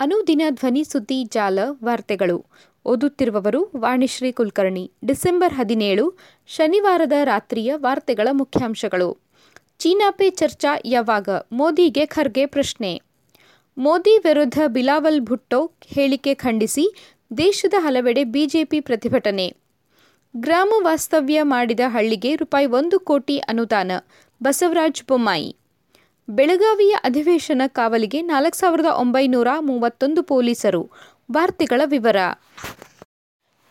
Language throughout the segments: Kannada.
ಅನುದಿನ ಧ್ವನಿ ಸುದ್ದಿ ಜಾಲ ವಾರ್ತೆಗಳು. ಓದುತ್ತಿರುವವರು ವಾಣಿಶ್ರೀ ಕುಲಕರ್ಣಿ. ಡಿಸೆಂಬರ್ ಹದಿನೇಳು, ಶನಿವಾರದ ರಾತ್ರಿಯ ವಾರ್ತೆಗಳ ಮುಖ್ಯಾಂಶಗಳು. ಚೀನಾ ಪೇ ಚರ್ಚಾ ಯಾವಾಗ? ಮೋದಿಗೆ ಖರ್ಗೆ ಪ್ರಶ್ನೆ. ಮೋದಿ ವಿರುದ್ಧ ಬಿಲಾವಲ್ ಭುಟ್ಟೋ ಹೇಳಿಕೆ ಖಂಡಿಸಿ, ದೇಶದ ಹಲವೆಡೆ ಬಿಜೆಪಿ ಪ್ರತಿಭಟನೆ. ಗ್ರಾಮ ವಾಸ್ತವ್ಯ ಮಾಡಿದ ಹಳ್ಳಿಗೆ ರೂಪಾಯಿ ಒಂದು ಕೋಟಿ ಅನುದಾನ. ಬಸವರಾಜ್ ಬೊಮ್ಮಾಯಿ. ಬೆಳಗಾವಿಯ ಅಧಿವೇಶನ ಕಾವಲಿಗೆ ನಾಲ್ಕು ಸಾವಿರದ ಒಂಬೈನೂರ ಮೂವತ್ತೊಂದು ಪೊಲೀಸರು. ವಾರ್ತೆಗಳ ವಿವರ.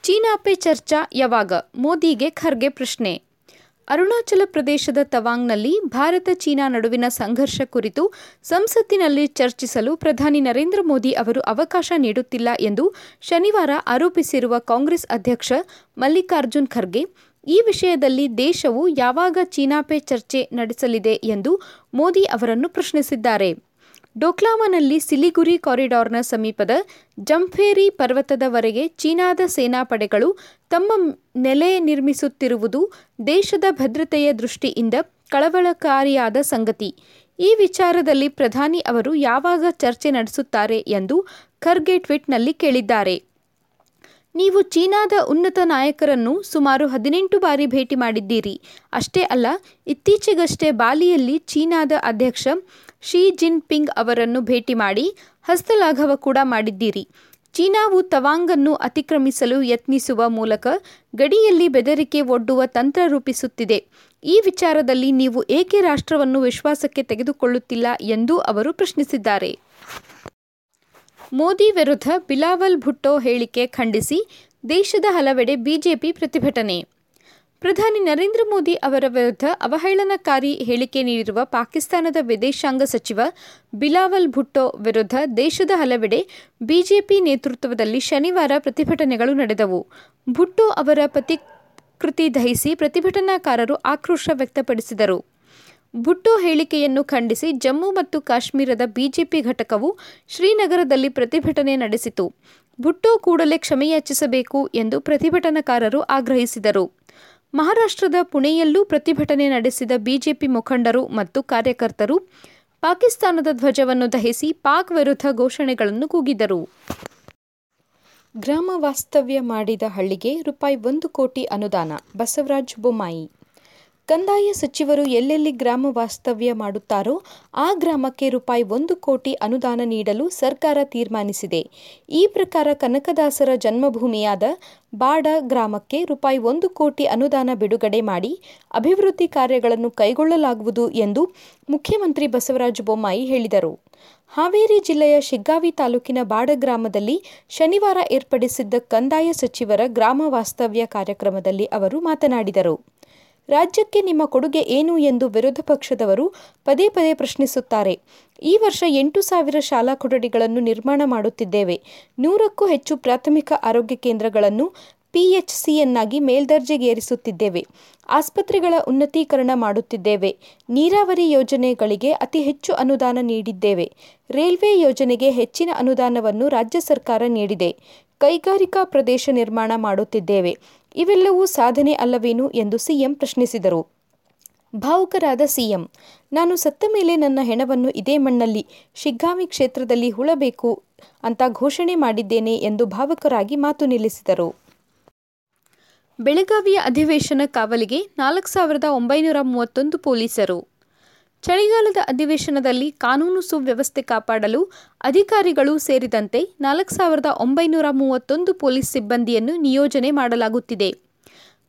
ಚೀನಾ ಪೇ ಚರ್ಚಾ ಯಾವಾಗ? ಮೋದಿಗೆ ಖರ್ಗೆ ಪ್ರಶ್ನೆ. ಅರುಣಾಚಲ ಪ್ರದೇಶದ ತವಾಂಗ್ನಲ್ಲಿ ಭಾರತ ಚೀನಾ ನಡುವಿನ ಸಂಘರ್ಷ ಕುರಿತು ಸಂಸತ್ತಿನಲ್ಲಿ ಚರ್ಚಿಸಲು ಪ್ರಧಾನಿ ನರೇಂದ್ರ ಮೋದಿ ಅವರು ಅವಕಾಶ ನೀಡುತ್ತಿಲ್ಲ ಎಂದು ಶನಿವಾರ ಆರೋಪಿಸಿರುವ ಕಾಂಗ್ರೆಸ್ ಅಧ್ಯಕ್ಷ ಮಲ್ಲಿಕಾರ್ಜುನ್ ಖರ್ಗೆ ಈ ವಿಷಯದಲ್ಲಿ ದೇಶವು ಯಾವಾಗ ಚೀನಾಪೆ ಚರ್ಚೆ ನಡೆಸಲಿದೆ ಎಂದು ಮೋದಿ ಅವರನ್ನು ಪ್ರಶ್ನಿಸಿದ್ದಾರೆ. ಡೋಕ್ಲಾಮನಲ್ಲಿ ಸಿಲಿಗುರಿ ಕಾರಿಡಾರ್ನ ಸಮೀಪದ ಜಂಫೇರಿ ಪರ್ವತದವರೆಗೆ ಚೀನಾದ ಸೇನಾಪಡೆಗಳು ತಮ್ಮ ನೆಲೆ ನಿರ್ಮಿಸುತ್ತಿರುವುದು ದೇಶದ ಭದ್ರತೆಯ ದೃಷ್ಟಿಯಿಂದ ಕಳವಳಕಾರಿಯಾದ ಸಂಗತಿ. ಈ ವಿಚಾರದಲ್ಲಿ ಪ್ರಧಾನಿ ಅವರು ಯಾವಾಗ ಚರ್ಚೆ ನಡೆಸುತ್ತಾರೆ ಎಂದು ಖರ್ಗೆ ಟ್ವೀಟ್ನಲ್ಲಿ ಕೇಳಿದ್ದಾರೆ. ನೀವು ಚೀನಾದ ಉನ್ನತ ನಾಯಕರನ್ನು ಸುಮಾರು ಹದಿನೆಂಟು ಬಾರಿ ಭೇಟಿ ಮಾಡಿದ್ದೀರಿ. ಅಷ್ಟೇ ಅಲ್ಲ, ಇತ್ತೀಚೆಗಷ್ಟೇ ಬಾಲಿಯಲ್ಲಿ ಚೀನಾದ ಅಧ್ಯಕ್ಷ ಶಿ ಜಿನ್ಪಿಂಗ್ ಅವರನ್ನು ಭೇಟಿ ಮಾಡಿ ಹಸ್ತಲಾಘವ ಕೂಡ ಮಾಡಿದ್ದೀರಿ. ಚೀನಾವು ತವಾಂಗನ್ನು ಅತಿಕ್ರಮಿಸಲು ಯತ್ನಿಸುವ ಮೂಲಕ ಗಡಿಯಲ್ಲಿ ಬೆದರಿಕೆ ಒಡ್ಡುವ ತಂತ್ರ ರೂಪಿಸುತ್ತಿದೆ. ಈ ವಿಚಾರದಲ್ಲಿ ನೀವು ಏಕೆ ರಾಷ್ಟ್ರವನ್ನು ವಿಶ್ವಾಸಕ್ಕೆ ತೆಗೆದುಕೊಳ್ಳುತ್ತಿಲ್ಲ ಎಂದು ಅವರು ಪ್ರಶ್ನಿಸಿದ್ದಾರೆ. ಮೋದಿ ವಿರುದ್ಧ ಬಿಲಾವಲ್ ಭುಟ್ಟೋ ಹೇಳಿಕೆ ಖಂಡಿಸಿ ದೇಶದ ಹಲವೆಡೆ ಬಿಜೆಪಿ ಪ್ರತಿಭಟನೆ. ಪ್ರಧಾನಿ ನರೇಂದ್ರ ಮೋದಿ ಅವರ ವಿರುದ್ಧ ಅವಹೇಳನಕಾರಿ ಹೇಳಿಕೆ ನೀಡಿರುವ ಪಾಕಿಸ್ತಾನದ ವಿದೇಶಾಂಗ ಸಚಿವ ಬಿಲಾವಲ್ ಭುಟ್ಟೋ ವಿರುದ್ಧ ದೇಶದ ಹಲವೆಡೆ ಬಿಜೆಪಿ ನೇತೃತ್ವದಲ್ಲಿ ಶನಿವಾರ ಪ್ರತಿಭಟನೆಗಳು ನಡೆದವು. ಭುಟ್ಟೋ ಅವರ ಪ್ರತಿಕೃತಿ ದಹಿಸಿ ಪ್ರತಿಭಟನಾಕಾರರು ಆಕ್ರೋಶ ವ್ಯಕ್ತಪಡಿಸಿದರು. ಭುಟ್ಟೋ ಹೇಳಿಕೆಯನ್ನು ಖಂಡಿಸಿ ಜಮ್ಮು ಮತ್ತು ಕಾಶ್ಮೀರದ ಬಿಜೆಪಿ ಘಟಕವು ಶ್ರೀನಗರದಲ್ಲಿ ಪ್ರತಿಭಟನೆ ನಡೆಸಿತು. ಭುಟ್ಟೋ ಕೂಡಲೇ ಕ್ಷಮೆಯಾಚಿಸಬೇಕು ಎಂದು ಪ್ರತಿಭಟನಾಕಾರರು ಆಗ್ರಹಿಸಿದರು. ಮಹಾರಾಷ್ಟ್ರದ ಪುಣೆಯಲ್ಲೂ ಪ್ರತಿಭಟನೆ ನಡೆಸಿದ ಬಿಜೆಪಿ ಮುಖಂಡರು ಮತ್ತು ಕಾರ್ಯಕರ್ತರು ಪಾಕಿಸ್ತಾನದ ಧ್ವಜವನ್ನು ದಹಿಸಿ ಪಾಕ್ ವಿರುದ್ಧ ಘೋಷಣೆಗಳನ್ನು ಕೂಗಿದರು. ಗ್ರಾಮ ವಾಸ್ತವ್ಯ ಮಾಡಿದ ಹಳ್ಳಿಗೆ ರೂಪಾಯಿ ಒಂದು ಕೋಟಿ ಅನುದಾನ. ಬಸವರಾಜ ಬೊಮ್ಮಾಯಿ ಕಂದಾಯ ಸಚಿವರು ಎಲ್ಲೆಲ್ಲಿ ಗ್ರಾಮ ವಾಸ್ತವ್ಯ ಮಾಡುತ್ತಾರೋ ಆ ಗ್ರಾಮಕ್ಕೆ ರೂಪಾಯಿ ಒಂದು ಕೋಟಿ ಅನುದಾನ ನೀಡಲು ಸರ್ಕಾರ ತೀರ್ಮಾನಿಸಿದೆ. ಈ ಪ್ರಕಾರ ಕನಕದಾಸರ ಜನ್ಮಭೂಮಿಯಾದ ಬಾಡ ಗ್ರಾಮಕ್ಕೆ ರೂಪಾಯಿ ಒಂದು ಕೋಟಿ ಅನುದಾನ ಬಿಡುಗಡೆ ಮಾಡಿ ಅಭಿವೃದ್ಧಿ ಕಾರ್ಯಗಳನ್ನು ಕೈಗೊಳ್ಳಲಾಗುವುದು ಎಂದು ಮುಖ್ಯಮಂತ್ರಿ ಬಸವರಾಜ ಬೊಮ್ಮಾಯಿ ಹೇಳಿದರು. ಹಾವೇರಿ ಜಿಲ್ಲೆಯ ಶಿಗ್ಗಾವಿ ತಾಲೂಕಿನ ಬಾಡ ಗ್ರಾಮದಲ್ಲಿ ಶನಿವಾರ ಏರ್ಪಡಿಸಿದ್ದ ಕಂದಾಯ ಸಚಿವರ ಗ್ರಾಮ ವಾಸ್ತವ್ಯ ಕಾರ್ಯಕ್ರಮದಲ್ಲಿ ಅವರು ಮಾತನಾಡಿದರು. ರಾಜ್ಯಕ್ಕೆ ನಿಮ್ಮ ಕೊಡುಗೆ ಏನು ಎಂದು ವಿರೋಧ ಪಕ್ಷದವರು ಪದೇ ಪದೇ ಪ್ರಶ್ನಿಸುತ್ತಾರೆ. ಈ ವರ್ಷ ಎಂಟು ಸಾವಿರ ಶಾಲಾ ಕೊಠಡಿಗಳನ್ನು ನಿರ್ಮಾಣ ಮಾಡುತ್ತಿದ್ದೇವೆ. ನೂರಕ್ಕೂ ಹೆಚ್ಚು ಪ್ರಾಥಮಿಕ ಆರೋಗ್ಯ ಕೇಂದ್ರಗಳನ್ನು ಪಿಎಚ್ಸಿಯನ್ನಾಗಿ ಮೇಲ್ದರ್ಜೆಗೇರಿಸುತ್ತಿದ್ದೇವೆ. ಆಸ್ಪತ್ರೆಗಳ ಉನ್ನತೀಕರಣ ಮಾಡುತ್ತಿದ್ದೇವೆ. ನೀರಾವರಿ ಯೋಜನೆಗಳಿಗೆ ಅತಿ ಹೆಚ್ಚು ಅನುದಾನ ನೀಡಿದ್ದೇವೆ. ರೈಲ್ವೆ ಯೋಜನೆಗೆ ಹೆಚ್ಚಿನ ಅನುದಾನವನ್ನು ರಾಜ್ಯ ಸರ್ಕಾರ ನೀಡಿದೆ. ಕೈಗಾರಿಕಾ ಪ್ರದೇಶ ನಿರ್ಮಾಣ ಮಾಡುತ್ತಿದ್ದೇವೆ. ಇವೆಲ್ಲವೂ ಸಾಧನೆ ಅಲ್ಲವೇನು ಎಂದು ಸಿಎಂ ಪ್ರಶ್ನಿಸಿದರು. ಭಾವುಕರಾದ ಸಿಎಂ, ನಾನು ಸತ್ತ ಮೇಲೆ ನನ್ನ ಹೆಣವನ್ನು ಇದೇ ಮಣ್ಣಲ್ಲಿ ಶಿಗ್ಗಾವಿ ಕ್ಷೇತ್ರದಲ್ಲಿ ಹುಳಬೇಕು ಅಂತ ಘೋಷಣೆ ಮಾಡಿದ್ದೇನೆ ಎಂದು ಭಾವುಕರಾಗಿ ಮಾತು ನಿಲ್ಲಿಸಿದರು. ಬೆಳಗಾವಿಯ ಅಧಿವೇಶನ ಕಾವಲಿಗೆ ನಾಲ್ಕು ಸಾವಿರದ ಒಂಬೈನೂರ ಮೂವತ್ತೊಂದು ಪೊಲೀಸರು ಚಳಿಗಾಲದ ಅಧಿವೇಶನದಲ್ಲಿ ಕಾನೂನು ಸುವ್ಯವಸ್ಥೆ ಕಾಪಾಡಲು ಅಧಿಕಾರಿಗಳು ಸೇರಿದಂತೆ ನಾಲ್ಕು ಸಾವಿರದ ಒಂಬೈನೂರ ಮೂವತ್ತೊಂದು ಪೊಲೀಸ್ ಸಿಬ್ಬಂದಿಯನ್ನು ನಿಯೋಜನೆ ಮಾಡಲಾಗುತ್ತಿದೆ.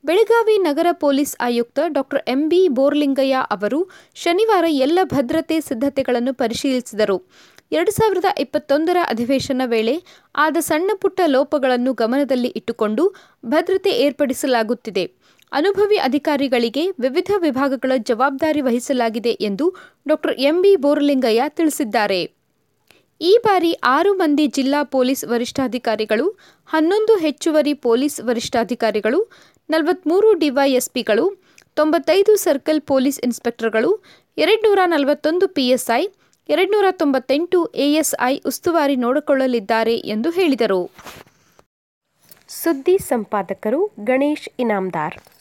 ಬೆಳಗಾವಿ ನಗರ ಪೊಲೀಸ್ ಆಯುಕ್ತ ಡಾಕ್ಟರ್ ಎಂಬಿ ಬೋರ್ಲಿಂಗಯ್ಯ ಅವರು ಶನಿವಾರ ಎಲ್ಲ ಭದ್ರತೆ ಸಿದ್ಧತೆಗಳನ್ನು ಪರಿಶೀಲಿಸಿದರು. ಎರಡು ಸಾವಿರದ ಇಪ್ಪತ್ತೊಂದರ ಅಧಿವೇಶನ ವೇಳೆ ಆದ ಸಣ್ಣ ಪುಟ್ಟ ಲೋಪಗಳನ್ನು ಗಮನದಲ್ಲಿ ಇಟ್ಟುಕೊಂಡು ಭದ್ರತೆ ಏರ್ಪಡಿಸಲಾಗುತ್ತಿದೆ. ಅನುಭವಿ ಅಧಿಕಾರಿಗಳಿಗೆ ವಿವಿಧ ವಿಭಾಗಗಳ ಜವಾಬ್ದಾರಿ ವಹಿಸಲಾಗಿದೆ ಎಂದು ಡಾಕ್ಟರ್ ಎಂಬಿ ಬೋರಲಿಂಗಯ್ಯ ತಿಳಿಸಿದ್ದಾರೆ. ಈ ಬಾರಿ ಆರು ಮಂದಿ ಜಿಲ್ಲಾ ಪೊಲೀಸ್ ವರಿಷ್ಠಾಧಿಕಾರಿಗಳು, ಹನ್ನೊಂದು ಹೆಚ್ಚುವರಿ ಪೊಲೀಸ್ ವರಿಷ್ಠಾಧಿಕಾರಿಗಳು ನಲವತ್ತ್ಮೂರು ಡಿವೈಎಸ್ಪಿಗಳು, ತೊಂಬತ್ತೈದು ಸರ್ಕಲ್ ಪೊಲೀಸ್ ಇನ್ಸ್ಪೆಕ್ಟರ್ಗಳು, ಎರಡುನೂರ ನಲವತ್ತೊಂದು ಪಿಎಸ್ಐ, ಎರಡುನೂರ ತೊಂಬತ್ತೆಂಟು ಎಎಸ್ಐ ಉಸ್ತುವಾರಿ ನೋಡಿಕೊಳ್ಳಲಿದ್ದಾರೆ ಎಂದು ಹೇಳಿದರು. ಸುದ್ದಿ ಸಂಪಾದಕರು ಗಣೇಶ್ ಇನಾಮ್ದಾರ್.